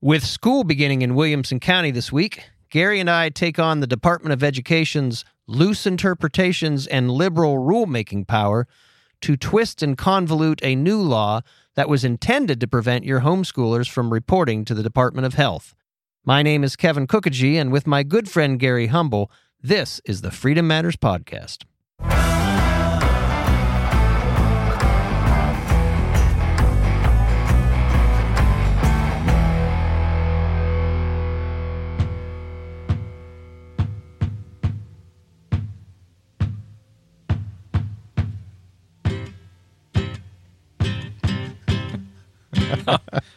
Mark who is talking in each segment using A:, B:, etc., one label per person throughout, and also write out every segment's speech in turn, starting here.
A: With school beginning in Williamson County this week, Gary and I take on the Department of Education's loose interpretations and liberal rulemaking power to twist and convolute a new law that was intended to prevent your homeschoolers from reporting to the Department of Health. My name is Kevin Kookogey, and with my good friend Gary Humble, this is the Freedom Matters Podcast.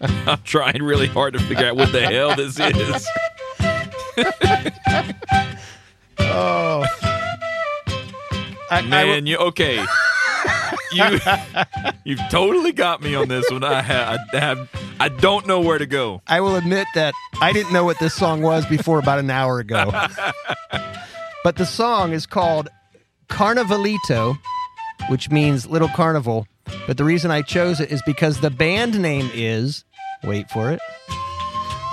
B: I'm trying really hard to figure out what the hell this is.
A: Oh. I,
B: Man, you okay? you you've totally got me on this one. I have, I have I don't know where to go.
A: I will admit that I didn't know what this song was before about an hour ago. but the song is called Carnavalito, which means little carnival. But the reason I chose it is because the band name is, wait for it,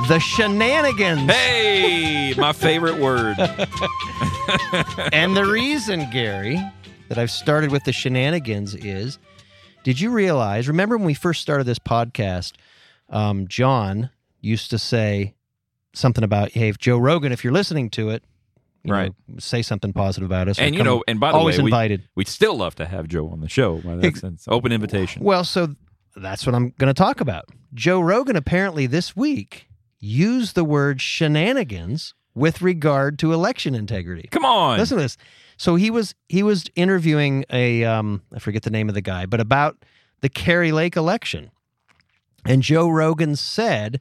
A: The Shenanigans.
B: Hey, my favorite word.
A: and the reason, Gary, that I've started with the shenanigans is did you realize, remember when we first started this podcast, um, John used to say something about, hey, if Joe Rogan, if you're listening to it,
B: Right.
A: know, say something positive about us.
B: And you know, and by the
A: always
B: way, we,
A: invited.
B: we'd still love to have Joe on the show. By that sense, open invitation.
A: Well, so that's what I'm going to talk about. Joe Rogan apparently this week used the word shenanigans with regard to election integrity.
B: Come on.
A: Listen to this. So he was he was interviewing a um I forget the name of the guy, but about the Kari Lake election. And Joe Rogan said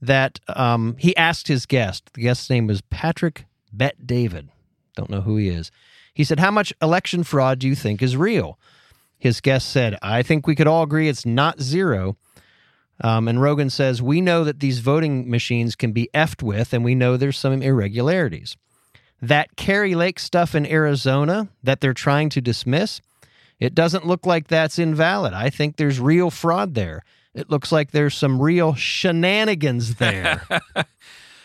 A: that um he asked his guest, the guest's name was Patrick Bet David. Don't know who he is. He said, How much election fraud do you think is real? His guest said, I think we could all agree it's not zero. Um, and Rogan says, We know that these voting machines can be effed with, and we know there's some irregularities. That Kari Lake stuff in Arizona that they're trying to dismiss, it doesn't look like that's invalid. I think there's real fraud there. It looks like there's some real shenanigans there.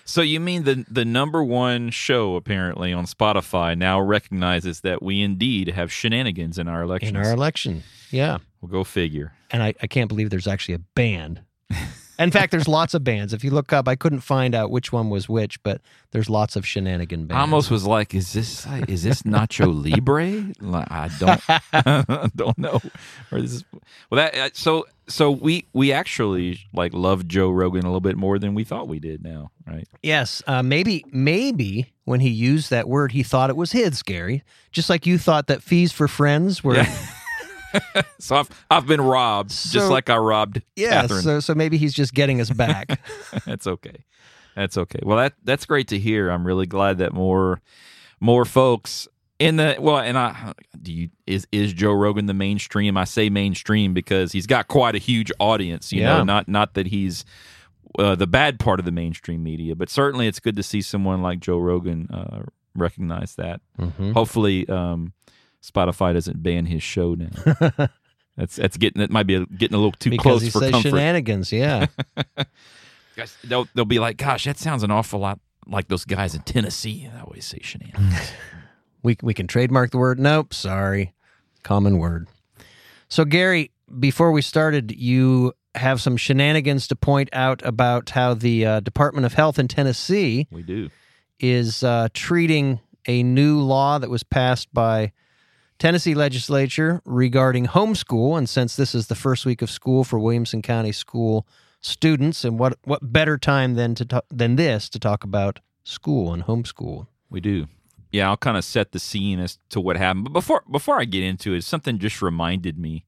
B: So you mean the the number one show apparently on Spotify now recognizes that we indeed have shenanigans in our election.
A: in our election. Yeah.
B: we'll go figure.
A: And I, I can't believe there's actually a band. In fact, there's lots of bands. If you look up, I couldn't find out which one was which, but there's lots of shenanigan bands.
B: I almost was like, is this is this Nacho Libre? Like, I don't don't know. Or this is, well, that uh, so so we we actually like love Joe Rogan a little bit more than we thought we did now, right?
A: Yes, uh, maybe maybe when he used that word, he thought it was his, Gary. Just like you thought that fees for friends were.
B: Yeah. So I've I've been robbed, just like I robbed
A: Yeah,
B: Catherine.
A: so so maybe he's just getting us back.
B: that's okay. That's okay. Well, that that's great to hear. I'm really glad that more more folks in the well, and I do you is is Joe Rogan the mainstream? I say mainstream because he's got quite a huge audience. You
A: Yeah.
B: know, not not that he's uh, the bad part of the mainstream media, but certainly it's good to see someone like Joe Rogan uh, recognize that.
A: Mhm.
B: Hopefully, um, Spotify doesn't ban his show now. that's that's getting that might be a, getting a little too
A: because
B: close
A: he
B: for
A: says
B: comfort.
A: shenanigans. Yeah,
B: Guys, they'll they'll be like, "Gosh, that sounds an awful lot like those guys in Tennessee that always say shenanigans."
A: we we can trademark the word. Nope, sorry, common word. So Gary, before we started, you have some shenanigans to point out about how the uh, Department of Health in Tennessee
B: we do.
A: is uh, treating a new law that was passed by Tennessee legislature regarding homeschool. And since this is the first week of school for Williamson County school students, and what what better time than to talk, than this to talk about school and homeschool?
B: We do. Yeah, I'll kind of set the scene as to what happened. But before before I get into it, something just reminded me.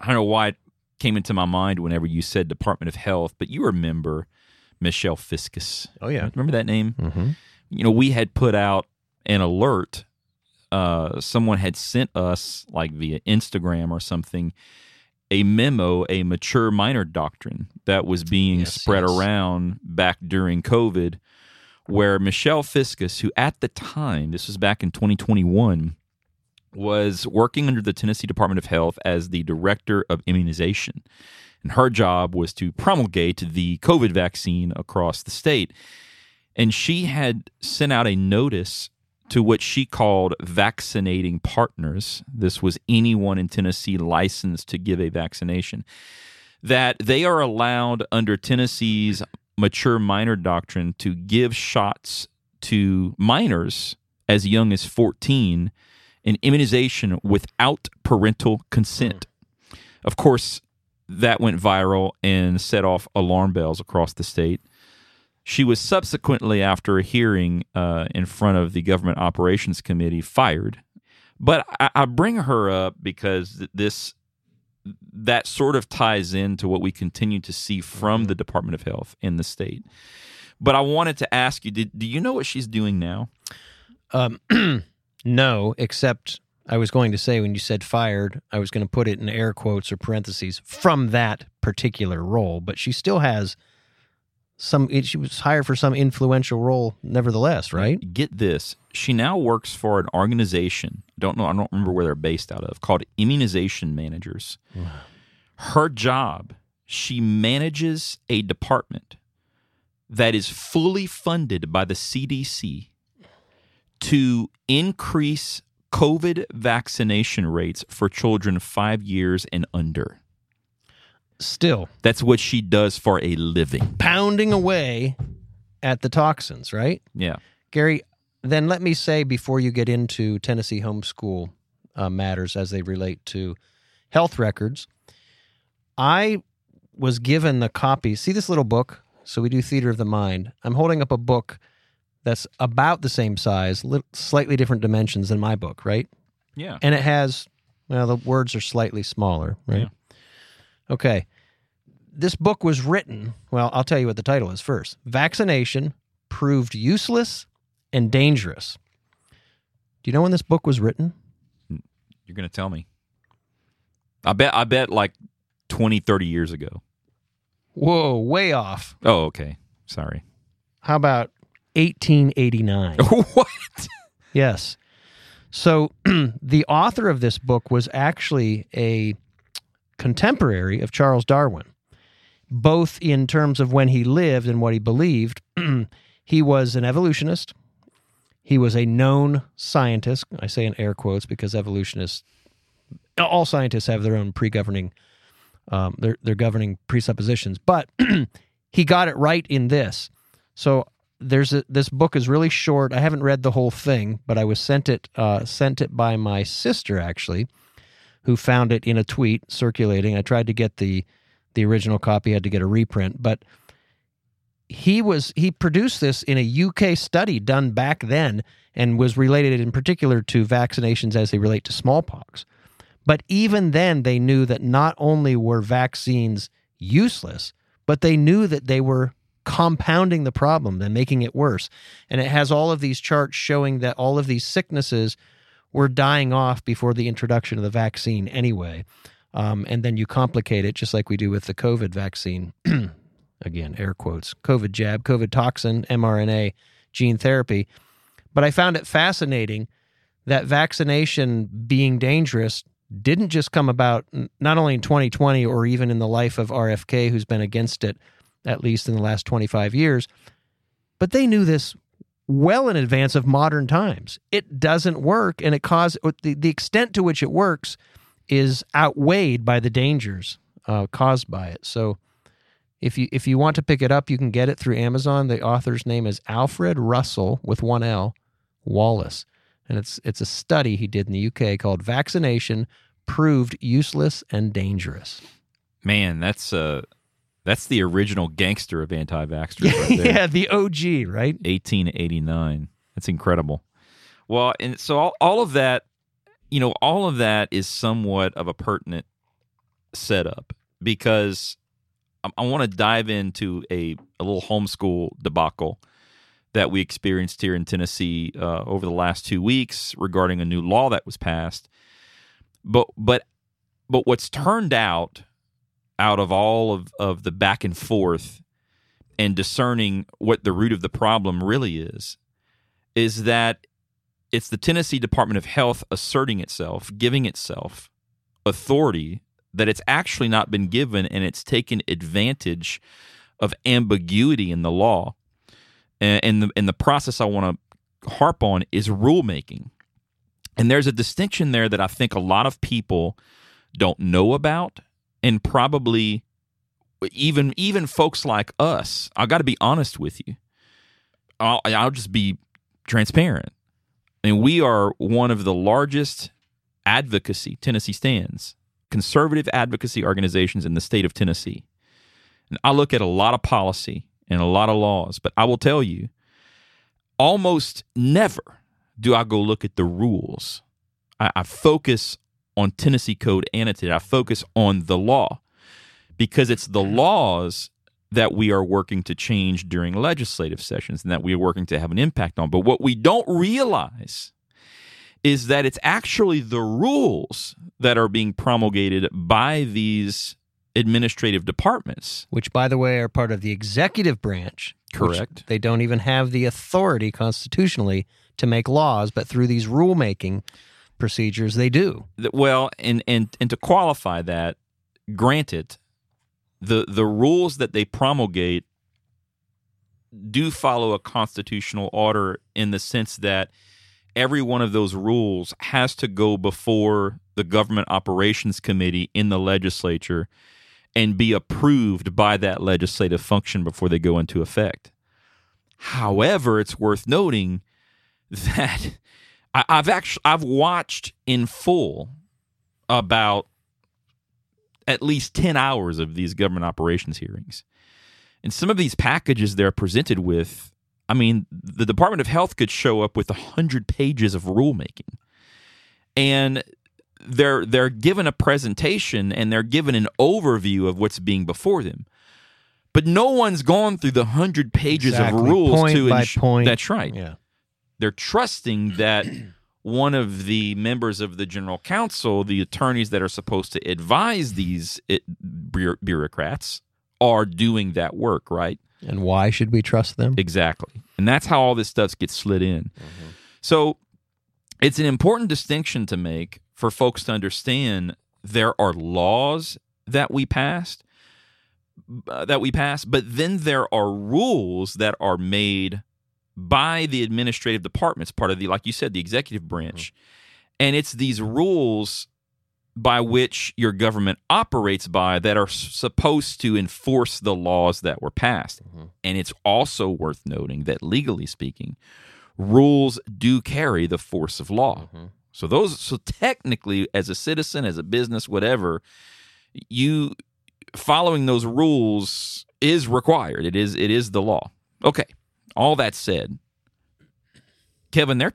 B: I don't know why it came into my mind whenever you said Department of Health, but you remember Michelle Fiscus.
A: Oh yeah.
B: Remember that name?
A: Mm-hmm.
B: you know, we had put out an alert. Uh, someone had sent us, like via Instagram or something, a memo, a mature minor doctrine that was being
A: Yes,
B: spread
A: yes.
B: around back during COVID, where Michelle Fiscus, who at the time, this was back in 2021, was working under the Tennessee Department of Health as the director of immunization. And her job was to promulgate the COVID vaccine across the state. And she had sent out a notice to what she called vaccinating partners. This was anyone in Tennessee licensed to give a vaccination. That they are allowed under Tennessee's mature minor doctrine to give shots to minors as young as 14 in immunization without parental consent. Of course, that went viral and set off alarm bells across the state. She was subsequently, after a hearing uh, in front of the Government Operations Committee, fired. But I, I bring her up because this that sort of ties into what we continue to see from the Department of Health in the state. But I wanted to ask you: did, Do you know what she's doing now?
A: Um, no, except I was going to say when you said fired, I was going to put it in air quotes or parentheses from that particular role, but she still has some she was hired for some influential role nevertheless, right?
B: Get this. She now works for an organization. I don't know, I don't remember where they're based out of, called Immunization Managers. Her job, she manages a department that is fully funded by the CDC to increase COVID vaccination rates for children 5 years and under.
A: Still
B: That's what she does for a living.
A: pounding away at the toxins, right?
B: Yeah.
A: Gary, then let me say before you get into Tennessee homeschool uh, matters as they relate to health records, I was given the copy. See this little book? So we do Theater of the Mind. I'm holding up a book that's about the same size, li- slightly different dimensions than my book, right?
B: Yeah.
A: And it has, well, the words are slightly smaller, right? Okay. This book was written, well, I'll tell you what the title is first Vaccination Proved Useless and Dangerous. Do you know when this book was written?
B: You're going to tell me. I bet I bet like 20 30 years ago.
A: Whoa, way off.
B: Oh, okay. Sorry.
A: How about 1889?
B: what?
A: Yes. So the author of this book was actually a contemporary of Charles Darwin, both in terms of when he lived and what he believed. he was an evolutionist. He was a known scientist. I say in air quotes because evolutionists, all scientists have their own pre-governing, um, their their governing presuppositions. But he got it right in this. So there's a, this book is really short. I haven't read the whole thing, but I was sent it uh, sent it by my sister actually, who found it in a tweet circulating. I tried to get the the original copy, had to get a reprint, but he was he produced this in a UK study done back then and was related in particular to vaccinations as they relate to smallpox. But even then they knew that not only were vaccines useless, but they knew that they were compounding the problem and making it worse. And it has all of these charts showing that all of these sicknesses were dying off before the introduction of the vaccine anyway. Um, and then you complicate it just like we do with the COVID vaccine. Again, air quotes COVID jab, COVID toxin, mRNA, gene therapy. But I found it fascinating that vaccination being dangerous didn't just come about not only in 2020 or even in the life of RFK, who's been against it at least in the last 25 years, but they knew this well in advance of modern times. It doesn't work, and it causes the, the extent to which it works is outweighed by the dangers uh, caused by it. So, if you if you want to pick it up, you can get it through Amazon. The author's name is Alfred Russel with one L Wallace, and it's it's a study he did in the UK called "Vaccination Proved Useless and Dangerous."
B: Man, that's uh that's the original gangster of anti-vaxxers right there.
A: yeah, the OG, right?
B: 1889. That's incredible. Well, and so all, all of that, you know, all of that is somewhat of a pertinent setup because I, I want to dive into a, a little homeschool debacle that we experienced here in Tennessee uh, over the last two weeks regarding a new law that was passed. But but but what's turned out out of all of, of the back and forth and discerning what the root of the problem really is, is that it's the Tennessee Department of Health asserting itself, giving itself authority that it's actually not been given and it's taken advantage of ambiguity in the law. And, the and the process I want to harp on is rulemaking. And there's a distinction there that I think a lot of people don't know about and probably even even folks like us. I got to be honest with you. I'll, I'll just be transparent. Mean, we are one of the largest advocacy Tennessee stands, conservative advocacy organizations in the state of Tennessee. And I look at a lot of policy and a lot of laws, but I will tell you, almost never do I go look at the rules. I, I focus on Tennessee Code annotated. I focus on the law because it's the laws that we are working to change during legislative sessions and that we are working to have an impact on. But what we don't realize is that it's actually the rules that are being promulgated by these administrative departments.
A: Which, by the way, are part of the executive branch.
B: Correct.
A: They don't even have the authority constitutionally to make laws, but through these rulemaking procedures, they do.
B: Well, and and and to qualify that, granted, the the rules that they promulgate do follow a constitutional order in the sense that every one of those rules has to go before the government operations committee in the legislature and be approved by that legislative function before they go into effect. However, it's worth noting that I, I've actually I've watched in full about at least 10 hours of these government operations hearings. And some of these packages they're presented with, I mean, the Department of Health could show up with 100 pages of rulemaking. And they're they're given a presentation and they're given an overview of what's being before them. But no one's gone through the 100 pages
A: Exactly.
B: of rules
A: Point
B: to
A: point.
B: That's right
A: Yeah.
B: they're trusting that one of the members of the general counsel, the attorneys that are supposed to advise these it, bureaucrats, are doing that work, right?
A: And why should we trust them?
B: Exactly. And that's how all this stuff gets slid in. So it's an important distinction to make for folks to understand there are laws that we passed uh, that we pass, but then there are rules that are made by the administrative departments, part of the like you said, the executive branch. Mm-hmm. And it's these rules by which your government operates by that are supposed to enforce the laws that were passed. Mm-hmm. And it's also worth noting that legally speaking, rules do carry the force of law. Mm-hmm. So those so technically as a citizen, as a business, whatever, you following those rules is required. It is it is the law. Okay. All that said, Kevin, they're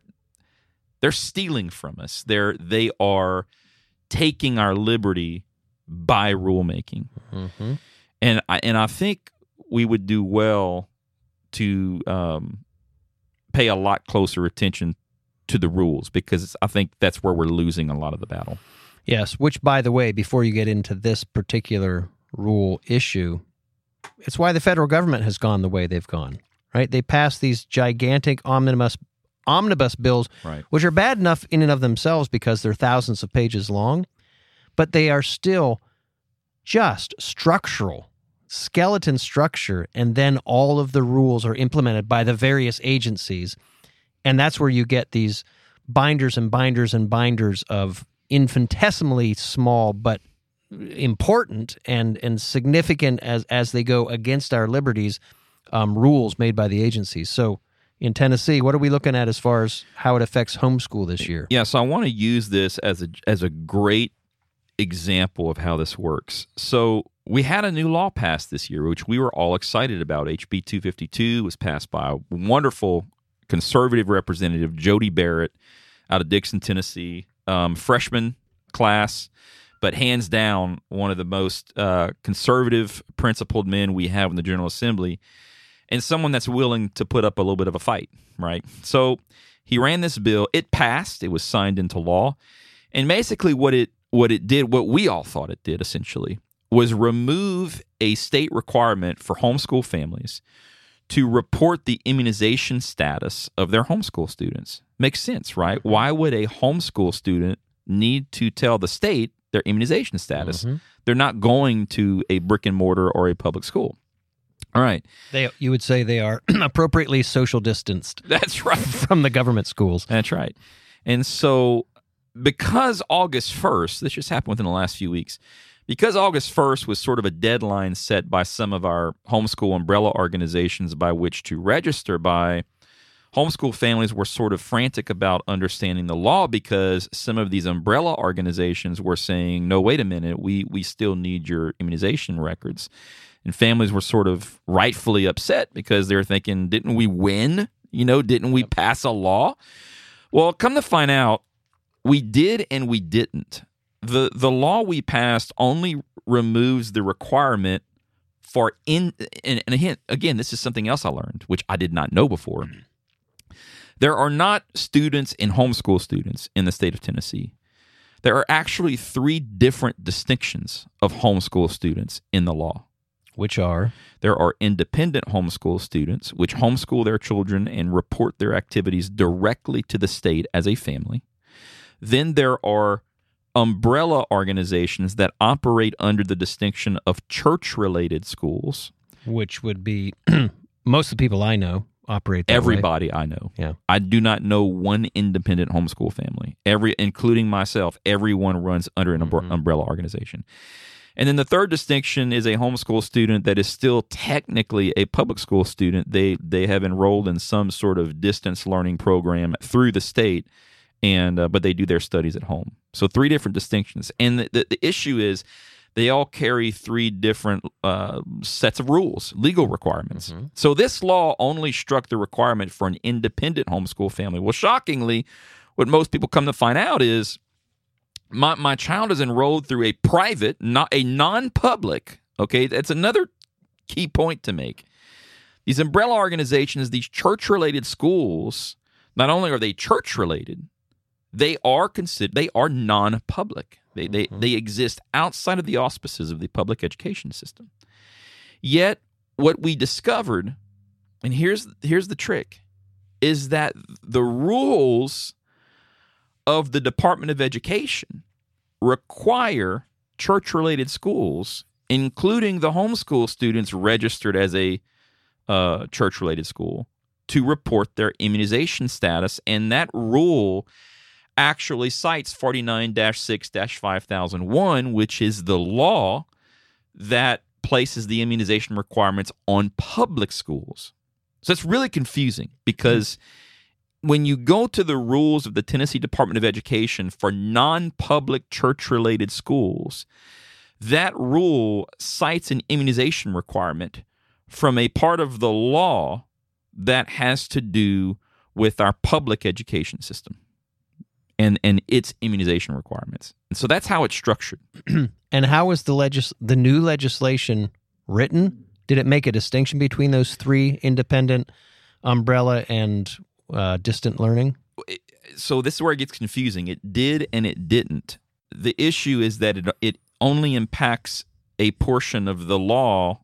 B: they're stealing from us. They're they are taking our liberty by rulemaking.
A: Mm-hmm.
B: And I and I think we would do well to um, pay a lot closer attention to the rules because I think that's where we're losing a lot of the battle.
A: Yes, which, by the way, before you get into this particular rule issue, it's why the federal government has gone the way they've gone. Right? They passed these gigantic omnibus omnibus bills,
B: Right.
A: which are bad enough in and of themselves because they're thousands of pages long, but they are still just structural, skeleton structure, and then all of the rules are implemented by the various agencies. And that's where you get these binders and binders and binders of infinitesimally small but important and and significant as as they go against our liberties um, rules made by the agencies. So in Tennessee, what are we looking at as far as how it affects homeschool this year?
B: Yeah, so I want to use this as a as a great example of how this works. So we had a new law passed this year, which we were all excited about. HB 252 was passed by a wonderful conservative representative, Jody Barrett, out of Dickson, Tennessee, um, freshman class, but hands down one of the most uh, conservative, principled men we have in the General Assembly, and someone that's willing to put up a little bit of a fight, right? So he ran this bill. It passed. It was signed into law, and basically what it what it did, what we all thought it did, essentially, was remove a state requirement for homeschool families to report the immunization status of their homeschool students. Makes sense, right? Why would a homeschool student need to tell the state their immunization status.
A: Mhm.
B: They're not going to a brick and mortar or a public school. All right.
A: They, you would say they are appropriately social distanced
B: That's right.
A: from the government schools.
B: That's right. And so, because August 1st, this just happened within the last few weeks, because August 1st was sort of a deadline set by some of our homeschool umbrella organizations by which to register by, homeschool families were sort of frantic about understanding the law because some of these umbrella organizations were saying, no, wait a minute, we, we still need your immunization records. And families were sort of rightfully upset because they were thinking, didn't we win? You know, didn't we pass a law? Well, come to find out, we did and we didn't. The the law we passed only removes the requirement for in and, and again, again, this is something else I learned, which I did not know before. Mm-hmm. There are not students and homeschool students in the state of Tennessee. There are actually three different distinctions of homeschool students in the law.
A: Which are
B: There are independent homeschool students, which homeschool their children and report their activities directly to the state as a family. Then there are umbrella organizations that operate under the distinction of church related schools.
A: which would be most of the people I know operate that way.
B: Everybody I know.
A: Yeah.
B: I do not know one independent homeschool family. Every including myself, everyone runs under an
A: Mhm.
B: umbrella organization. And then the third distinction is a homeschool student that is still technically a public school student. They they have enrolled in some sort of distance learning program through the state, and uh, but they do their studies at home. So three different distinctions. And the, the, the issue is they all carry three different uh, sets of rules, legal requirements.
A: Mhm.
B: So this law only struck the requirement for an independent homeschool family. Well, shockingly, what most people come to find out is my my child is enrolled through a private, not a non-public. Okay, that's another key point to make. These umbrella organizations, these church-related schools, not only are they church-related, they are considered they are non-public. They they
A: Mhm.
B: they exist outside of the auspices of the public education system. Yet, what we discovered, and here's here's the trick, is that the rules of the Department of Education require church related schools, including the homeschool students registered as a uh, church related school, to report their immunization status. And that rule actually cites 49 6 5001, which is the law that places the immunization requirements on public schools. So it's really confusing because when you go to the rules of the Tennessee Department of Education for non public church related schools, that rule cites an immunization requirement from a part of the law that has to do with our public education system and, and its immunization requirements. And so that's how it's structured.
A: And how was the legis- the new legislation written? Did it make a distinction between those three independent umbrella and uh, distant learning?
B: so this is where it gets confusing. It did and it didn't. The issue is that it it only impacts a portion of the law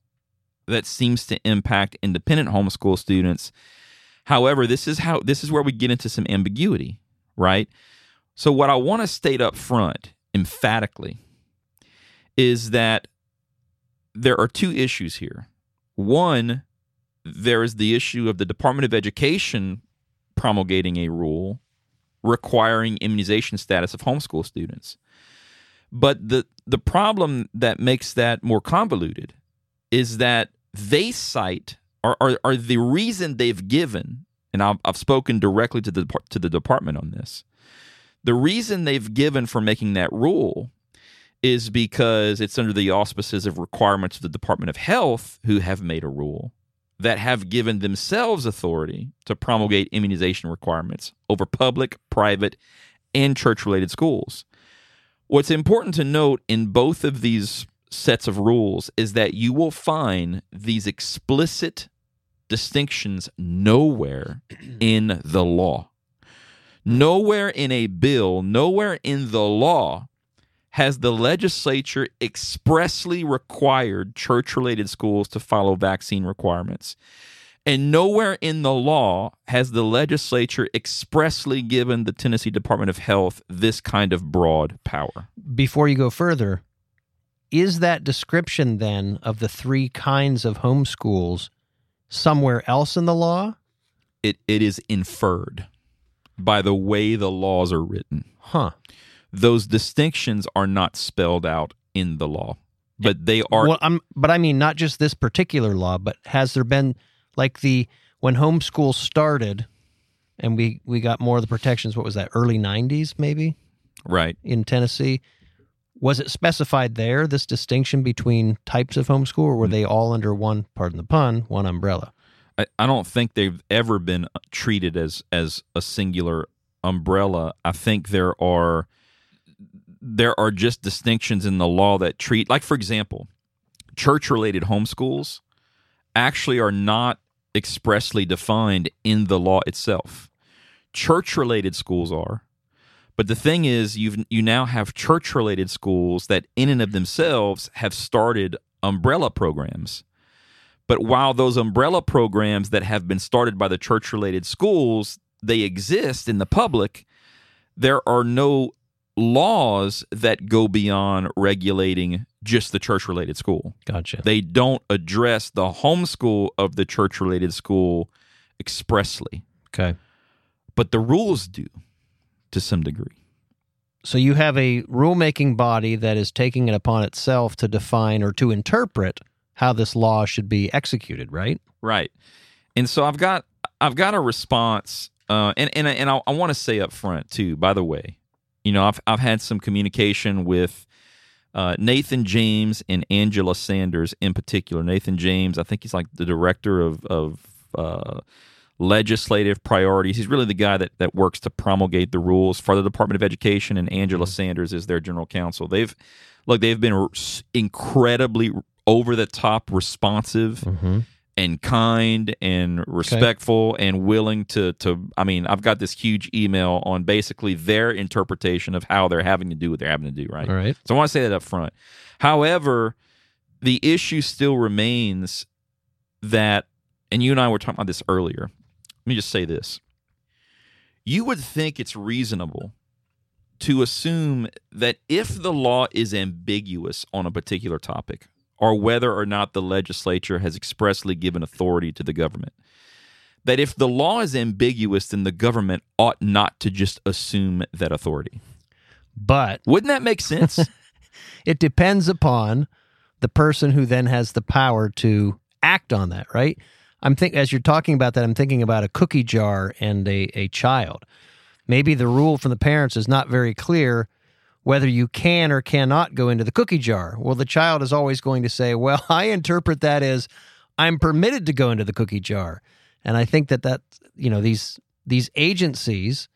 B: that seems to impact independent homeschool students. However, this is how this is where we get into some ambiguity, right? So what I want to state up front emphatically is that there are two issues here. One, there is the issue of the Department of Education promulgating a rule requiring immunization status of homeschool students. But the the problem that makes that more convoluted is that they cite or, or, or the reason they've given, and I've, I've spoken directly to the to the department on this. The reason they've given for making that rule is because it's under the auspices of requirements of the Department of Health, who have made a rule that have given themselves authority to promulgate immunization requirements over public, private, and church related schools. What's important to note in both of these sets of rules is that you will find these explicit distinctions nowhere in the law. Nowhere in a bill, nowhere in the law has the legislature expressly required church related schools to follow vaccine requirements. And nowhere in the law has the legislature expressly given the Tennessee Department of Health this kind of broad power.
A: Before you go further, is that description then of the three kinds of homeschools somewhere else in the law?
B: It it is inferred by the way the laws are written.
A: Huh.
B: Those distinctions are not spelled out in the law, but they are
A: Well, I'm, but I mean, not just this particular law, but has there been like the when homeschool started, and we we got more of the protections? What was that? Early '90s, maybe
B: right.
A: in Tennessee. Was it specified there this distinction between types of homeschool, or were mm. they all under one? Pardon the pun, one umbrella.
B: I, I don't think they've ever been uh, treated as as a singular umbrella. I think there are there are just distinctions in the law that treat like for example, church related homeschools actually are not expressly defined in the law itself. Church related schools are. But the thing is you've you now have church related schools that in and of themselves have started umbrella programs. But while those umbrella programs that have been started by the church related schools, they exist in the public, there are no laws that go beyond regulating just the church related school.
A: Gotcha.
B: They don't address the homeschool of the church related school expressly,
A: Okay.
B: but the rules do to some degree.
A: So you have a rulemaking body that is taking it upon itself to define or to interpret how this law should be executed, right?
B: Right. And so I've got I've got a response, uh, and and and I, I want to say up front too. By the way, you know I've I've had some communication with uh, Nathan James and Angela Sanders in particular. Nathan James, I think he's like the director of of uh, legislative priorities. He's really the guy that that works to promulgate the rules for the Department of Education, and Angela Sanders is their general counsel. They've look, they've been r- incredibly over the top responsive
A: Mm-hmm.
B: And kind and respectful and willing to to I mean, I've got this huge email on basically their interpretation of how they're having to do what they're having to do, right?
A: All right.
B: So I want to say that up front. However, the issue still remains that and you and I were talking about this earlier. Let me just say this. You would think it's reasonable to assume that if the law is ambiguous on a particular topic, or whether or not the legislature has expressly given authority to the government, that if the law is ambiguous, then the government ought not to just assume that authority.
A: But
B: Wouldn't that make sense?
A: it depends upon the person who then has the power to act on that, right? I'm think as you're talking about that, I'm thinking about a cookie jar and a, a child. Maybe the rule from the parents is not very clear whether you can or cannot go into the cookie jar. Well, the child is always going to say, "Well, I interpret that as I'm permitted to go into the cookie jar." And I think that that you know these these agencies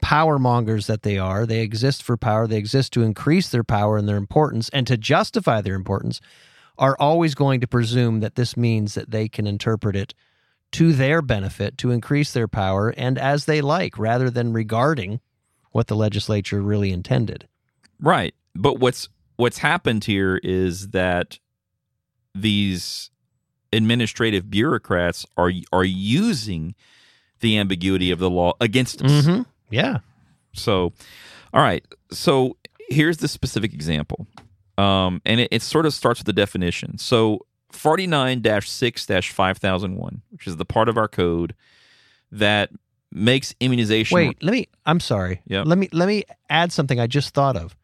A: power mongers that they are. They exist for power. They exist to increase their power and their importance and to justify their importance, are always going to presume that this means that they can interpret it to their benefit, to increase their power, and as they like, rather than regarding what the legislature really intended.
B: Right. But what's what's happened here is that these administrative bureaucrats are are using the ambiguity of the law against us.
A: Mm-hmm. Yeah.
B: So, all right. So here's the specific example, um, and it, it sort of starts with the definition. So 49-6-5001, which is the part of our code that makes immunization.
A: Wait, let me. I'm sorry.
B: Yeah.
A: Let me let me add something I just thought of.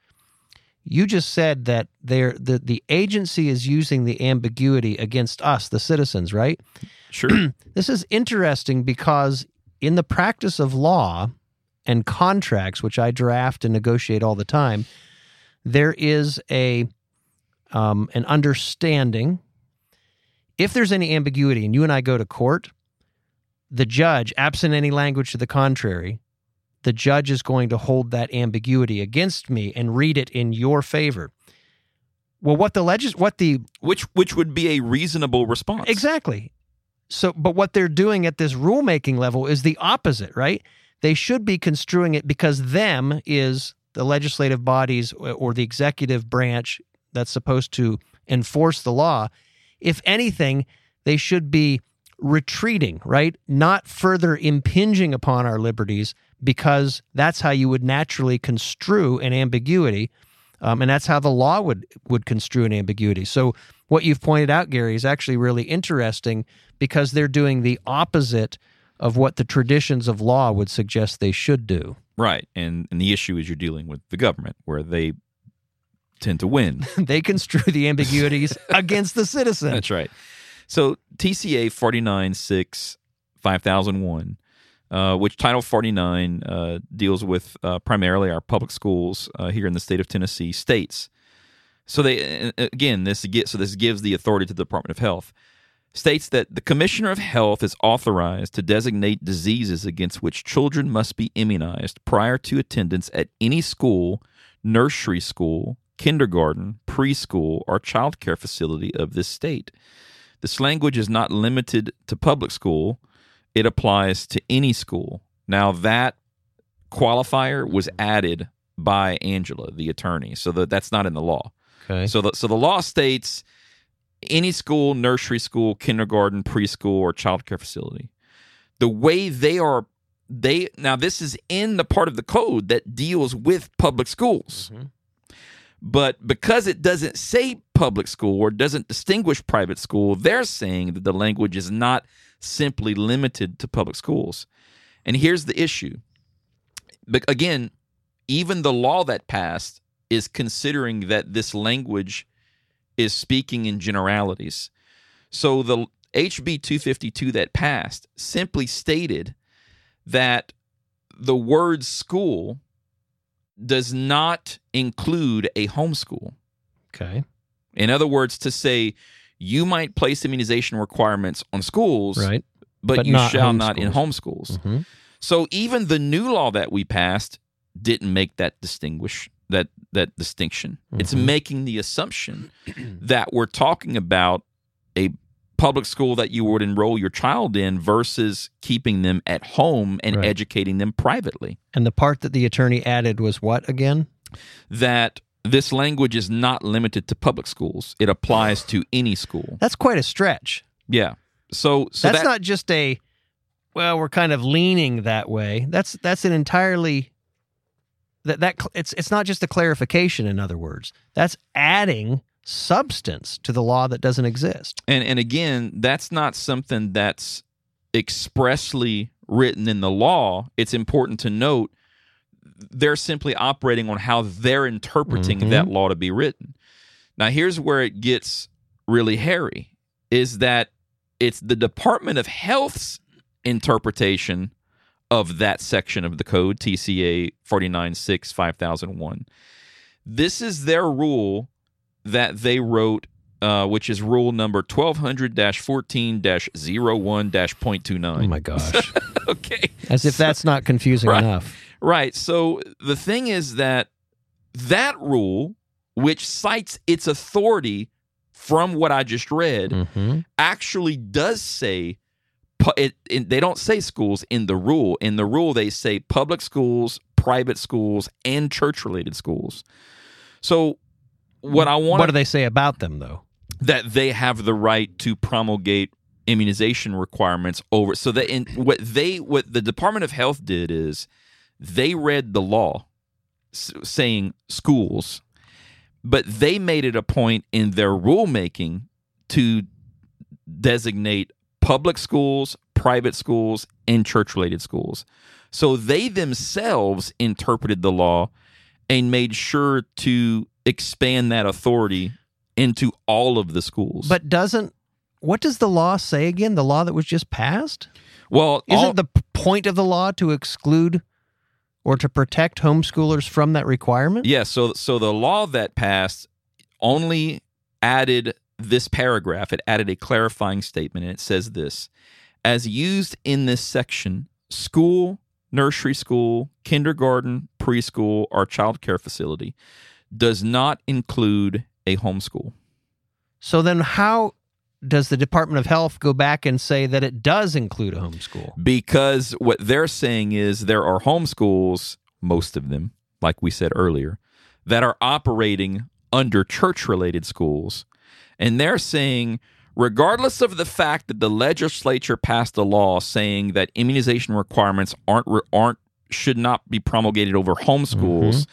A: You just said that there the the agency is using the ambiguity against us, the citizens, right?
B: Sure.
A: This is interesting because in the practice of law and contracts, which I draft and negotiate all the time, there is a um, an understanding. If there's any ambiguity, and you and I go to court, the judge, absent any language to the contrary, the judge is going to hold that ambiguity against me and read it in your favor. Well, what the legis- what the
B: which which would be a reasonable response.
A: Exactly. So, but what they're doing at this rulemaking level is the opposite, right? They should be construing it because them is the legislative bodies or the executive branch that's supposed to enforce the law. If anything, they should be retreating, right? Not further impinging upon our liberties because that's how you would naturally construe an ambiguity. Um, and that's how the law would would construe an ambiguity. So what you've pointed out, Gary, is actually really interesting because they're doing the opposite of what the traditions of law would suggest they should do.
B: Right. And and the issue is you're dealing with the government where they tend to win.
A: they construe the ambiguities against the citizen.
B: That's right. So TCA 496 5001 uh, which Title 49 uh, deals with uh, primarily our public schools uh, here in the state of Tennessee, states. So they again, this so this gives the authority to the Department of Health. States that the Commissioner of Health is authorized to designate diseases against which children must be immunized prior to attendance at any school, nursery school, kindergarten, preschool, or child care facility of this state. This language is not limited to public school it applies to any school. Now that qualifier was added by Angela, the attorney, so that that's not in the law.
A: Okay.
B: So the so the law states any school, nursery school, kindergarten, preschool, or child care facility. The way they are they now this is in the part of the code that deals with public schools. Mm-hmm. But because it doesn't say public school or doesn't distinguish private school, they're saying that the language is not simply limited to public schools. And here's the issue. But again, even the law that passed is considering that this language is speaking in generalities. So the HB 252 that passed simply stated that the word school does not include a homeschool.
A: Okay.
B: In other words, to say you might place immunization requirements on schools,
A: right?
B: But,
A: but
B: you shall not in
A: homeschools.
B: Mm-hmm. So even the new law that we passed didn't make that distinguish that that distinction. Mm-hmm. It's making the assumption that we're talking about a public school that you would enroll your child in versus keeping them at home and right. educating them privately.
A: And the part that the attorney added was what again?
B: That this language is not limited to public schools. It applies to any school.
A: That's quite a stretch.
B: Yeah. So, so
A: that's
B: that,
A: not just a well, we're kind of leaning that way. That's that's an entirely that that it's it's not just a clarification in other words. That's adding substance to the law that doesn't exist.
B: And and again, that's not something that's expressly written in the law. It's important to note they're simply operating on how they're interpreting mm-hmm. that law to be written. Now, here's where it gets really hairy is that it's the Department of Health's interpretation of that section of the code, TCA 496 5001. This is their rule that they wrote, uh, which is rule number 1200 14 01 0.29.
A: Oh my gosh.
B: okay.
A: As if that's not confusing
B: right.
A: enough.
B: Right. So the thing is that that rule, which cites its authority from what I just read,
A: mm-hmm.
B: actually does say it, it, they don't say schools in the rule. In the rule, they say public schools, private schools, and church related schools. So, what I want
A: What do they say about them, though?
B: That they have the right to promulgate immunization requirements over. So that in what they what the Department of Health did is they read the law saying schools, but they made it a point in their rulemaking to designate public schools, private schools, and church related schools. So they themselves interpreted the law and made sure to expand that authority into all of the schools.
A: But doesn't what does the law say again? The law that was just passed?
B: Well,
A: isn't all, the point of the law to exclude or to protect homeschoolers from that requirement?
B: Yes. Yeah, so so the law that passed only added this paragraph. It added a clarifying statement, and it says this: as used in this section, school, nursery school, kindergarten, preschool, or child care facility does not include a homeschool.
A: So then, how does the Department of Health go back and say that it does include a homeschool?
B: Because what they're saying is there are homeschools, most of them, like we said earlier, that are operating under church related schools. And they're saying regardless of the fact that the legislature passed a law saying that immunization requirements aren't aren't should not be promulgated over homeschools. Mm-hmm.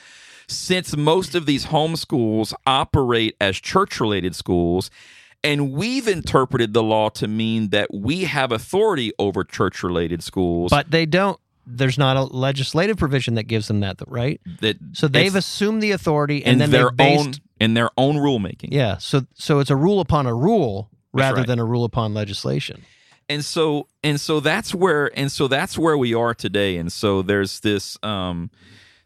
B: Since most of these homeschools operate as church related schools, and we've interpreted the law to mean that we have authority over church related schools.
A: But they don't. There's not a legislative provision that gives them that, right?
B: that
A: So they've assumed the authority, and then
B: their
A: they've based.
B: own in their own rulemaking.
A: Yeah. So so it's a rule upon a rule rather
B: right.
A: than a rule upon legislation.
B: and so and so that's where and so that's where we are today and so there's this um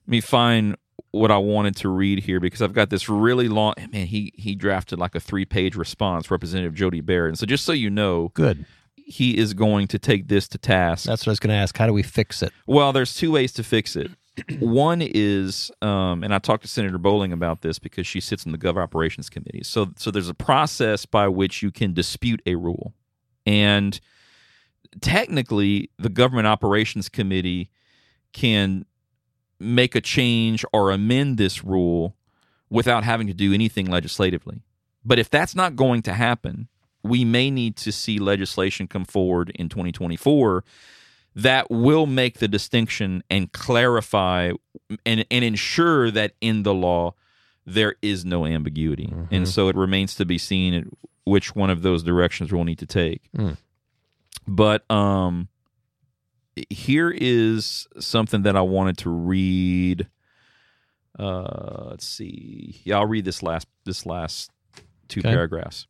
B: let me find what i wanted to read here because i've got this really long man he he drafted like a three page response representative jody barrett and so just so you know
A: Good.
B: he is going to take this to task
A: That's what I was going to ask. How do we fix it?
B: well, there's two ways to fix it. One is, um, and I talked to Senator Bowling about this because she sits in the Gov Operations Committee. So, so there's a process by which you can dispute a rule, and technically, the Government Operations Committee can make a change or amend this rule without having to do anything legislatively. But if that's not going to happen, we may need to see legislation come forward in 2024 that will make the distinction and clarify and, and ensure that in the law there is no ambiguity. And so it remains to be seen which one of those directions we'll need to take.
A: Mm.
B: But um here is something that I wanted to read. Uh let's see. Yeah, I'll read this last this last two
A: Okay.
B: paragraphs.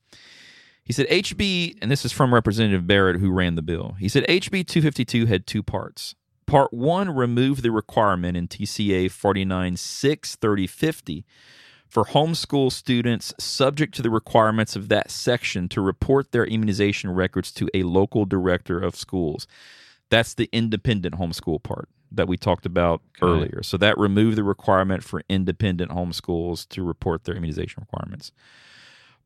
B: He said HB, and this is from Representative Barrett, who ran the bill. He said HB 252 had two parts. Part one removed the requirement in TCA 49.6 3050 for homeschool students subject to the requirements of that section to report their immunization records to a local director of schools. That's the independent homeschool part that we talked about
A: Okay.
B: earlier. So that removed the requirement for independent homeschools to report their immunization requirements.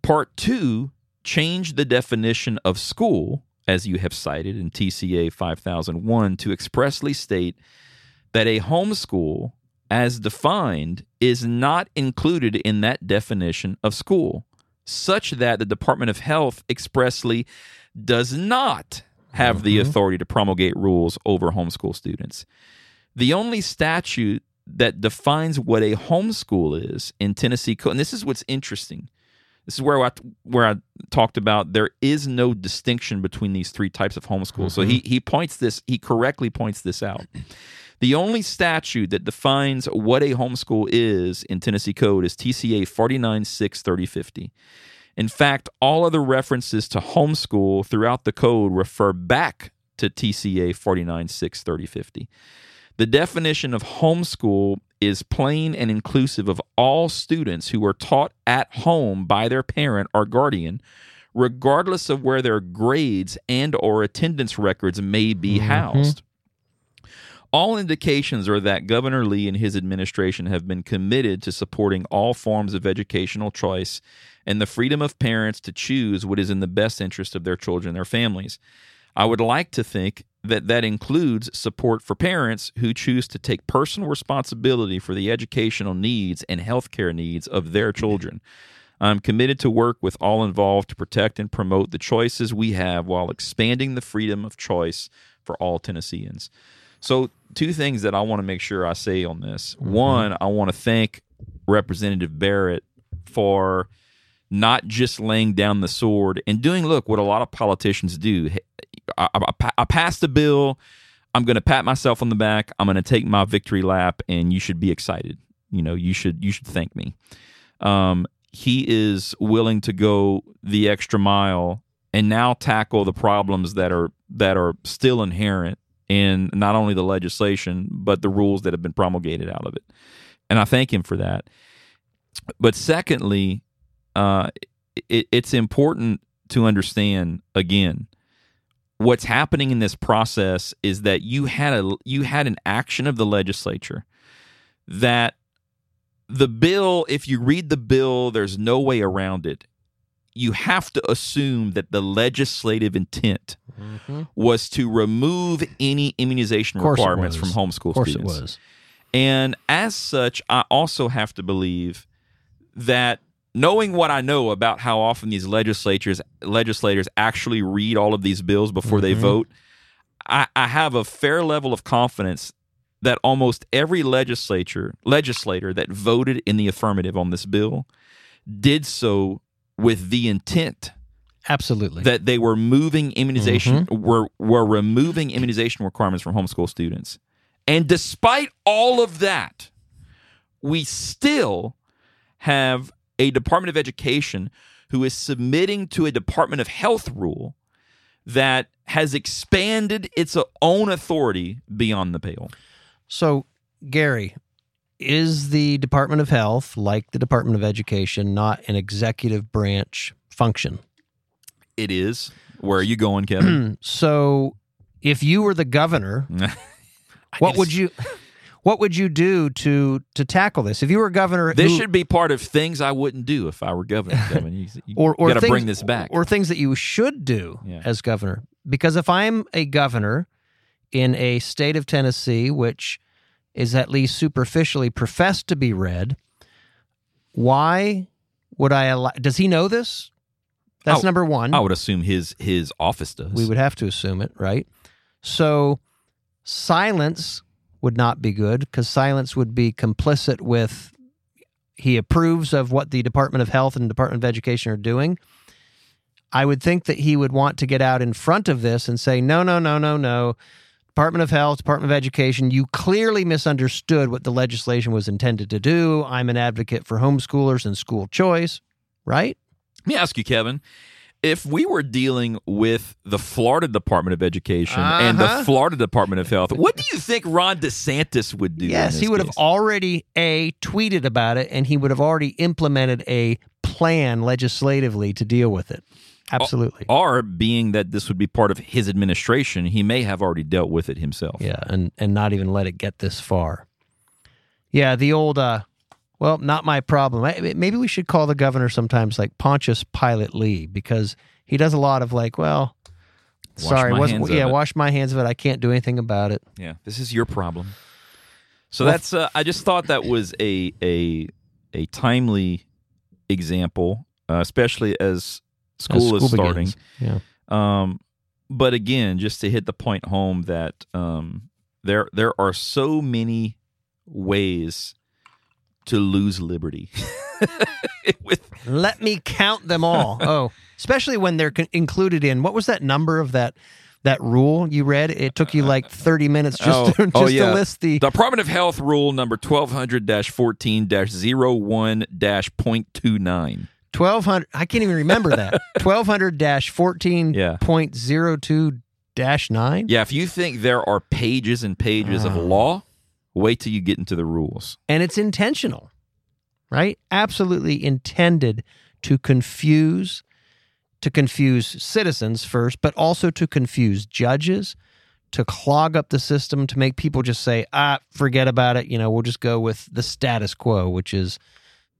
B: Part two changed the definition of school, as you have cited in TCA 5001, to expressly state that a homeschool, as defined, is not included in that definition of school, such that the Department of Health expressly does not have the
A: Mhm.
B: authority to promulgate rules over homeschool students. The only statute that defines what a homeschool is in Tennessee code, and this is what's interesting. This is where I, where I talked about there is no distinction between these three types of homeschool. So he he points this he correctly points this out. The only statute that defines what a homeschool is in Tennessee code is TCA 496 3050. In fact, all other references to homeschool throughout the code refer back to TCA 496 3050. The definition of homeschool is plain and inclusive of all students who are taught at home by their parent or guardian, regardless of where their grades and or attendance records may be
A: Mhm.
B: housed. All indications are that Governor Lee and his administration have been committed to supporting all forms of educational choice and the freedom of parents to choose what is in the best interest of their children and their families. I would like to think that that includes support for parents who choose to take personal responsibility for the educational needs and healthcare needs of their mm-hmm. children. I'm committed to work with all involved to protect and promote the choices we have while expanding the freedom of choice for all Tennesseans. So, two things that I want to make sure I say on this. Mm-hmm. One, I want to thank Representative Barrett for not just laying down the sword and doing, look, what a lot of politicians do. I, I, I- passed a bill. I'm going to pat myself on the back. I'm going to take my victory lap, and you should be excited. You know, you should you should thank me. Um, he is willing to go the extra mile and now tackle the problems that are that are still inherent in not only the legislation but the rules that have been promulgated out of it. And I thank him for that. But secondly, uh, it, it's important to understand again what's happening in this process is that you had a you had an action of the legislature that the bill if you read the bill there's no way around it. You have to assume that the legislative intent
A: Mhm.
B: was to remove any immunization
A: Of course it
B: requirements from homeschool
A: Of
B: students. and as such, I also have to believe that knowing what I know about how often these legislatures legislators actually read all of these bills before they
A: Mhm.
B: vote, I, I have a fair level of confidence that almost every legislature legislator that voted in the affirmative on this bill did so with the intent
A: Absolutely.
B: that they were moving immunization were were removing immunization requirements from homeschool students. And despite all of that, we still have a Department of Education who is submitting to a Department of Health rule that has expanded its own authority beyond the pale.
A: So, Gary, is the Department of Health, like the Department of Education, not an executive branch function?
B: It is. Where are you going, Kevin?
A: so, if you were the governor, what would you what would you do to to tackle this? If you were governor,
B: This
A: who-
B: should be part of things I wouldn't do if I were governor. You, you
A: or or
B: got to bring this back.
A: or things that you should do
B: Yeah.
A: as governor. Because if I'm a governor in a state of Tennessee, which is at least superficially professed to be red, why would I allow? Does he know this? That's
B: Oh,
A: number one.
B: I would assume his his office does.
A: We would have to assume it, right? So silence would not be good because silence would be complicit with he approves of what the Department of Health and Department of Education are doing. I would think that he would want to get out in front of this and say, no, no, no, no, no. Department of Health, Department of Education, you clearly misunderstood what the legislation was intended to do. I'm an advocate for homeschoolers and school choice, right?
B: Let me ask you, Kevin. If we were dealing with the Florida Department of Education and
A: Uh-huh.
B: the Florida Department of Health, what do you think Ron DeSantis would do?
A: Yes, he would
B: case?
A: have already a tweeted about it, and he would have already implemented a plan legislatively to deal with it. Absolutely,
B: Or being that this would be part of his administration, he may have already dealt with it himself.
A: yeah, and and not even let it get this far. Yeah, the old, uh, well, not my problem. Maybe we should call the governor sometimes like Pontius Pilate Lee because he does a lot of like, well,
B: Wash
A: sorry, wasn't yeah, wash my hands of it. I can't do anything about it.
B: Yeah, this is your problem. So
A: Well,
B: that's. Uh, I just thought that was a a a timely example, uh, especially as school,
A: As
B: is starting.
A: Yeah.
B: Um, but again, just to hit the point home that um, there there are so many ways to lose liberty. With
A: Let me count them all. oh, especially when they're con- included in what was that number of that that rule you read? It took you like thirty minutes just
B: Oh,
A: to, just
B: oh, yeah.
A: to list the.
B: Department of Health Rule number twelve hundred fourteen one point two nine.
A: Twelve hundred. I can't even remember that. Twelve hundred dash fourteen
B: Yeah.
A: point zero two dash nine.
B: Yeah, if you think there are pages and pages of
A: Ah.
B: law, wait till you get into the rules.
A: and it's intentional, right? Absolutely intended to confuse, to confuse citizens first, but also to confuse judges, to clog up the system, to make people just say, "Ah, forget about it." You know, we'll just go with the status quo, which is,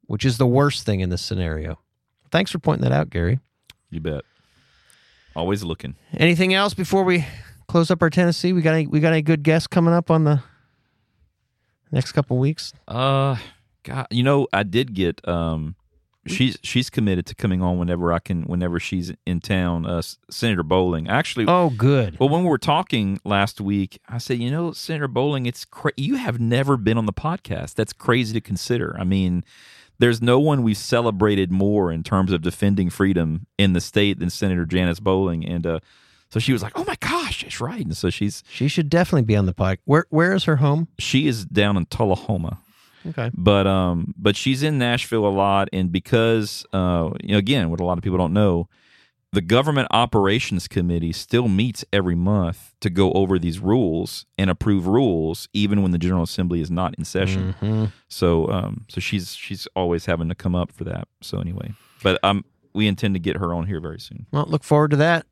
A: which is the worst thing in this scenario. Thanks for pointing that out, Gary.
B: You bet. Always looking.
A: Anything else before we close up our Tennessee? We got any, we got any good guests coming up on the next couple weeks?
B: Uh, God, you know, I did get um, she's she's committed to coming on whenever I can, whenever she's in town. Uh, Senator Bowling, actually.
A: Oh, good.
B: Well, when we were talking last week, I said, you know, Senator Bowling, it's cra- you have never been on the podcast. That's crazy to consider. I mean, there's no one we've celebrated more in terms of defending freedom in the state than Senator Janice Bowling, and uh, so she was like, "Oh my gosh, it's right." And so she's
A: She should definitely be on the pod. Where where is her home?
B: she is down in Tullahoma.
A: Okay.
B: but um but she's in Nashville a lot and because uh you know again what a lot of people don't know the government operations committee still meets every month to go over these rules and approve rules even when the general assembly is not in session
A: Mhm.
B: so um so she's she's always having to come up for that so anyway but um we intend to get her on here very soon
A: Well, look forward to that.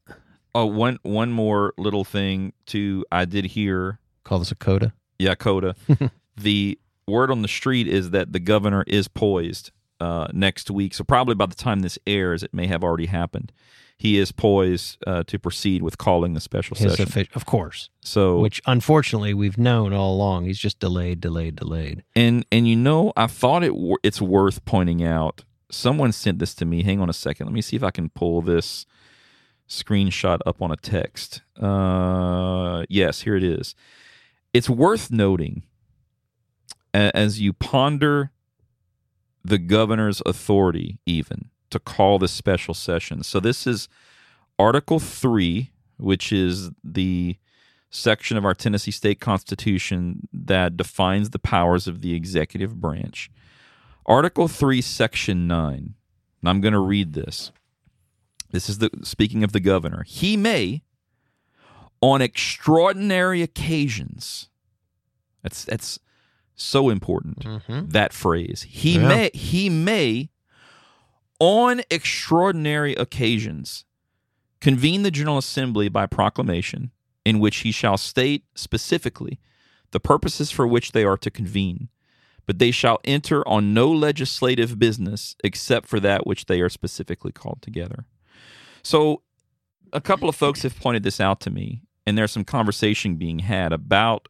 B: Oh one one more little thing too i did hear
A: Call this a coda.
B: yeah, Coda. the word on the street is that the governor is poised uh, next week. So probably by the time this airs, it may have already happened. He is poised uh, to proceed with calling the special
A: His
B: session.
A: offi- of course.
B: so
A: Which unfortunately we've known all along. He's just delayed, delayed, delayed.
B: and and you know, I thought it it's worth pointing out someone sent this to me. Hang on a second. Let me see if I can pull this screenshot up on a text. Uh, yes, here it is. It's worth noting as you ponder the governor's authority, even to call this special session. So, this is Article 3, which is the section of our Tennessee state constitution that defines the powers of the executive branch. Article 3, Section 9. And I'm going to read this. This is the speaking of the governor. He may, on extraordinary occasions, that's that's so important.
A: Mm-hmm.
B: That phrase. He
A: Yeah.
B: may he may, on extraordinary occasions, convene the General Assembly by proclamation, in which he shall state specifically the purposes for which they are to convene, but they shall enter on no legislative business except for that which they are specifically called together. So, a couple of folks have pointed this out to me, and there's some conversation being had about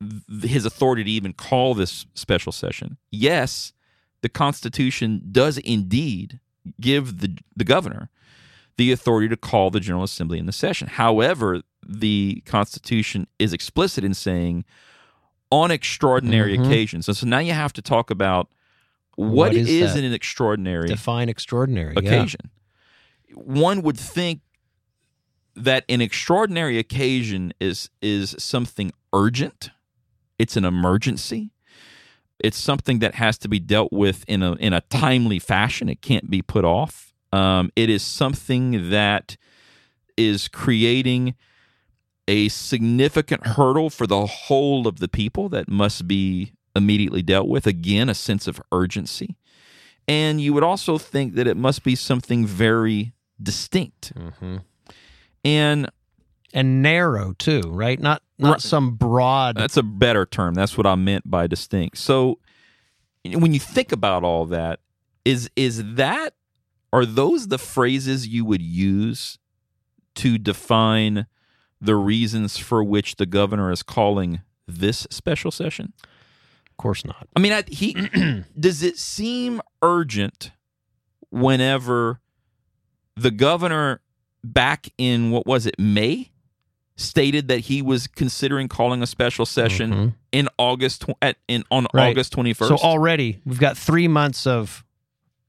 B: th- his authority to even call this special session. Yes, the Constitution does indeed give the the governor the authority to call the General Assembly in the session. However, the Constitution is explicit in saying on extraordinary
A: Mhm.
B: occasions. So, so now you have to talk about
A: What
B: what
A: is
B: is, an extraordinary
A: Define extraordinary. yeah.
B: One would think that an extraordinary occasion is is something urgent. It's an emergency. It's something that has to be dealt with in a in a timely fashion. It can't be put off. Um, it is something that is creating a significant hurdle for the whole of the people that must be immediately dealt with. Again, a sense of urgency. And you would also think that it must be something very distinct.
A: Mm-hmm.
B: And
A: And narrow too, right? Not not
B: Right.
A: some broad.
B: that's a better term. That's what I meant by distinct. So when you think about all that, is is that are those the phrases you would use to define the reasons for which the governor is calling this special session?
A: of course not.
B: I mean, I, he does it seem urgent whenever the governor back in what was it May stated that he was considering calling a special session
A: Mhm.
B: in August tw- at in on
A: Right.
B: August twenty first.
A: So already we've got three months of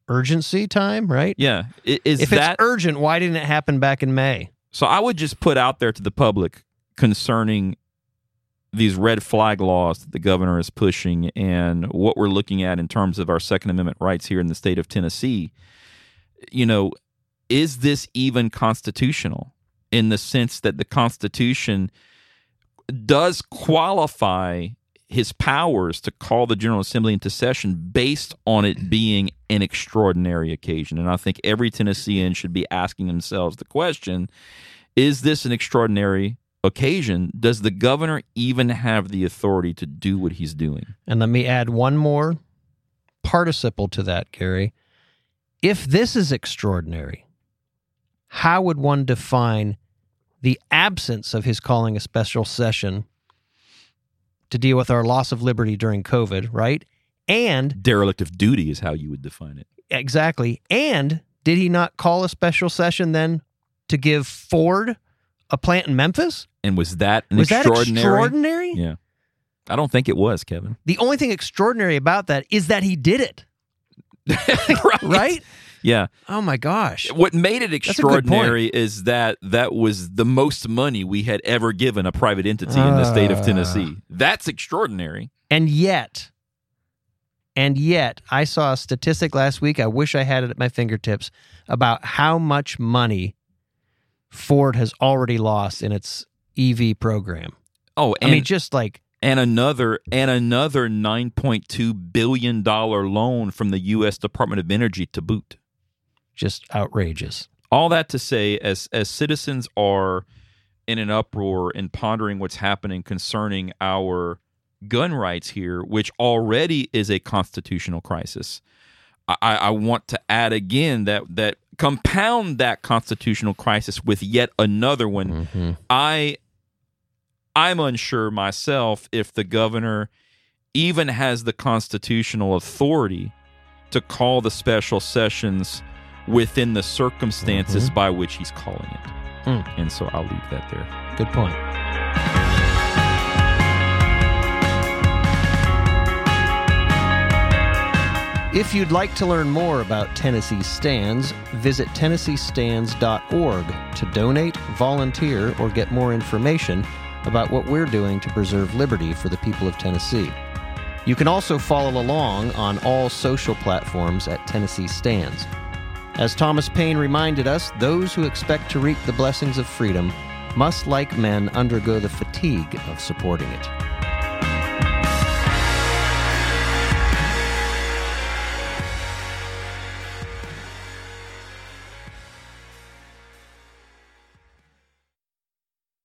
A: urgency time, right?
B: yeah, is
A: if
B: that
A: it's urgent, why didn't it happen back in May?
B: so? I would just put out there to the public concerning these red flag laws that the governor is pushing and what we're looking at in terms of our Second Amendment rights here in the state of Tennessee. You know, is this even constitutional in the sense that the Constitution does qualify his powers to call the General Assembly into session based on it being an extraordinary occasion? And I think every Tennessean should be asking themselves the question is this an extraordinary occasion? Does the governor even have the authority to do what he's doing?
A: And let me add one more participle to that, Gary. If this is extraordinary, how would one define the absence of his calling a special session to deal with our loss of liberty during COVID, right? And
B: Derelict of duty is how you would define it.
A: exactly. And did he not call a special session then to give Ford a plant in Memphis?
B: And was that an
A: Was that
B: extraordinary?
A: extraordinary?
B: Yeah. I don't think it was, Kevin.
A: The only thing extraordinary about that is that he did it,
B: right?
A: right?
B: Yeah.
A: Oh my gosh.
B: What made it
A: a good point.
B: extraordinary is that that was the most money we had ever given a private entity in the state of
A: Ah.
B: Tennessee. That's extraordinary.
A: And yet, and yet, I saw a statistic last week. I wish I had it at my fingertips about how much money Ford has already lost in its EV program.
B: Oh,
A: I mean, just like
B: and another and another nine point two billion dollar loan from the U.S. Department of Energy to boot.
A: Just outrageous.
B: all that to say as as citizens are in an uproar and pondering what's happening concerning our gun rights here which already is a constitutional crisis i i want to add again that that compound that constitutional crisis with yet another one
A: Mm-hmm.
B: I I'm unsure myself if the governor even has the constitutional authority to call the special sessions within the circumstances
A: Mhm.
B: by which he's calling it.
A: Hmm.
B: And so I'll leave that there.
A: Good point. If you'd like to learn more about Tennessee Stands, visit TennesseeStands.org to donate, volunteer, or get more information about what we're doing to preserve liberty for the people of Tennessee. You can also follow along on all social platforms at Tennessee Stands. As Thomas Paine reminded us, those who expect to reap the blessings of freedom must, like men, undergo the fatigue of supporting it.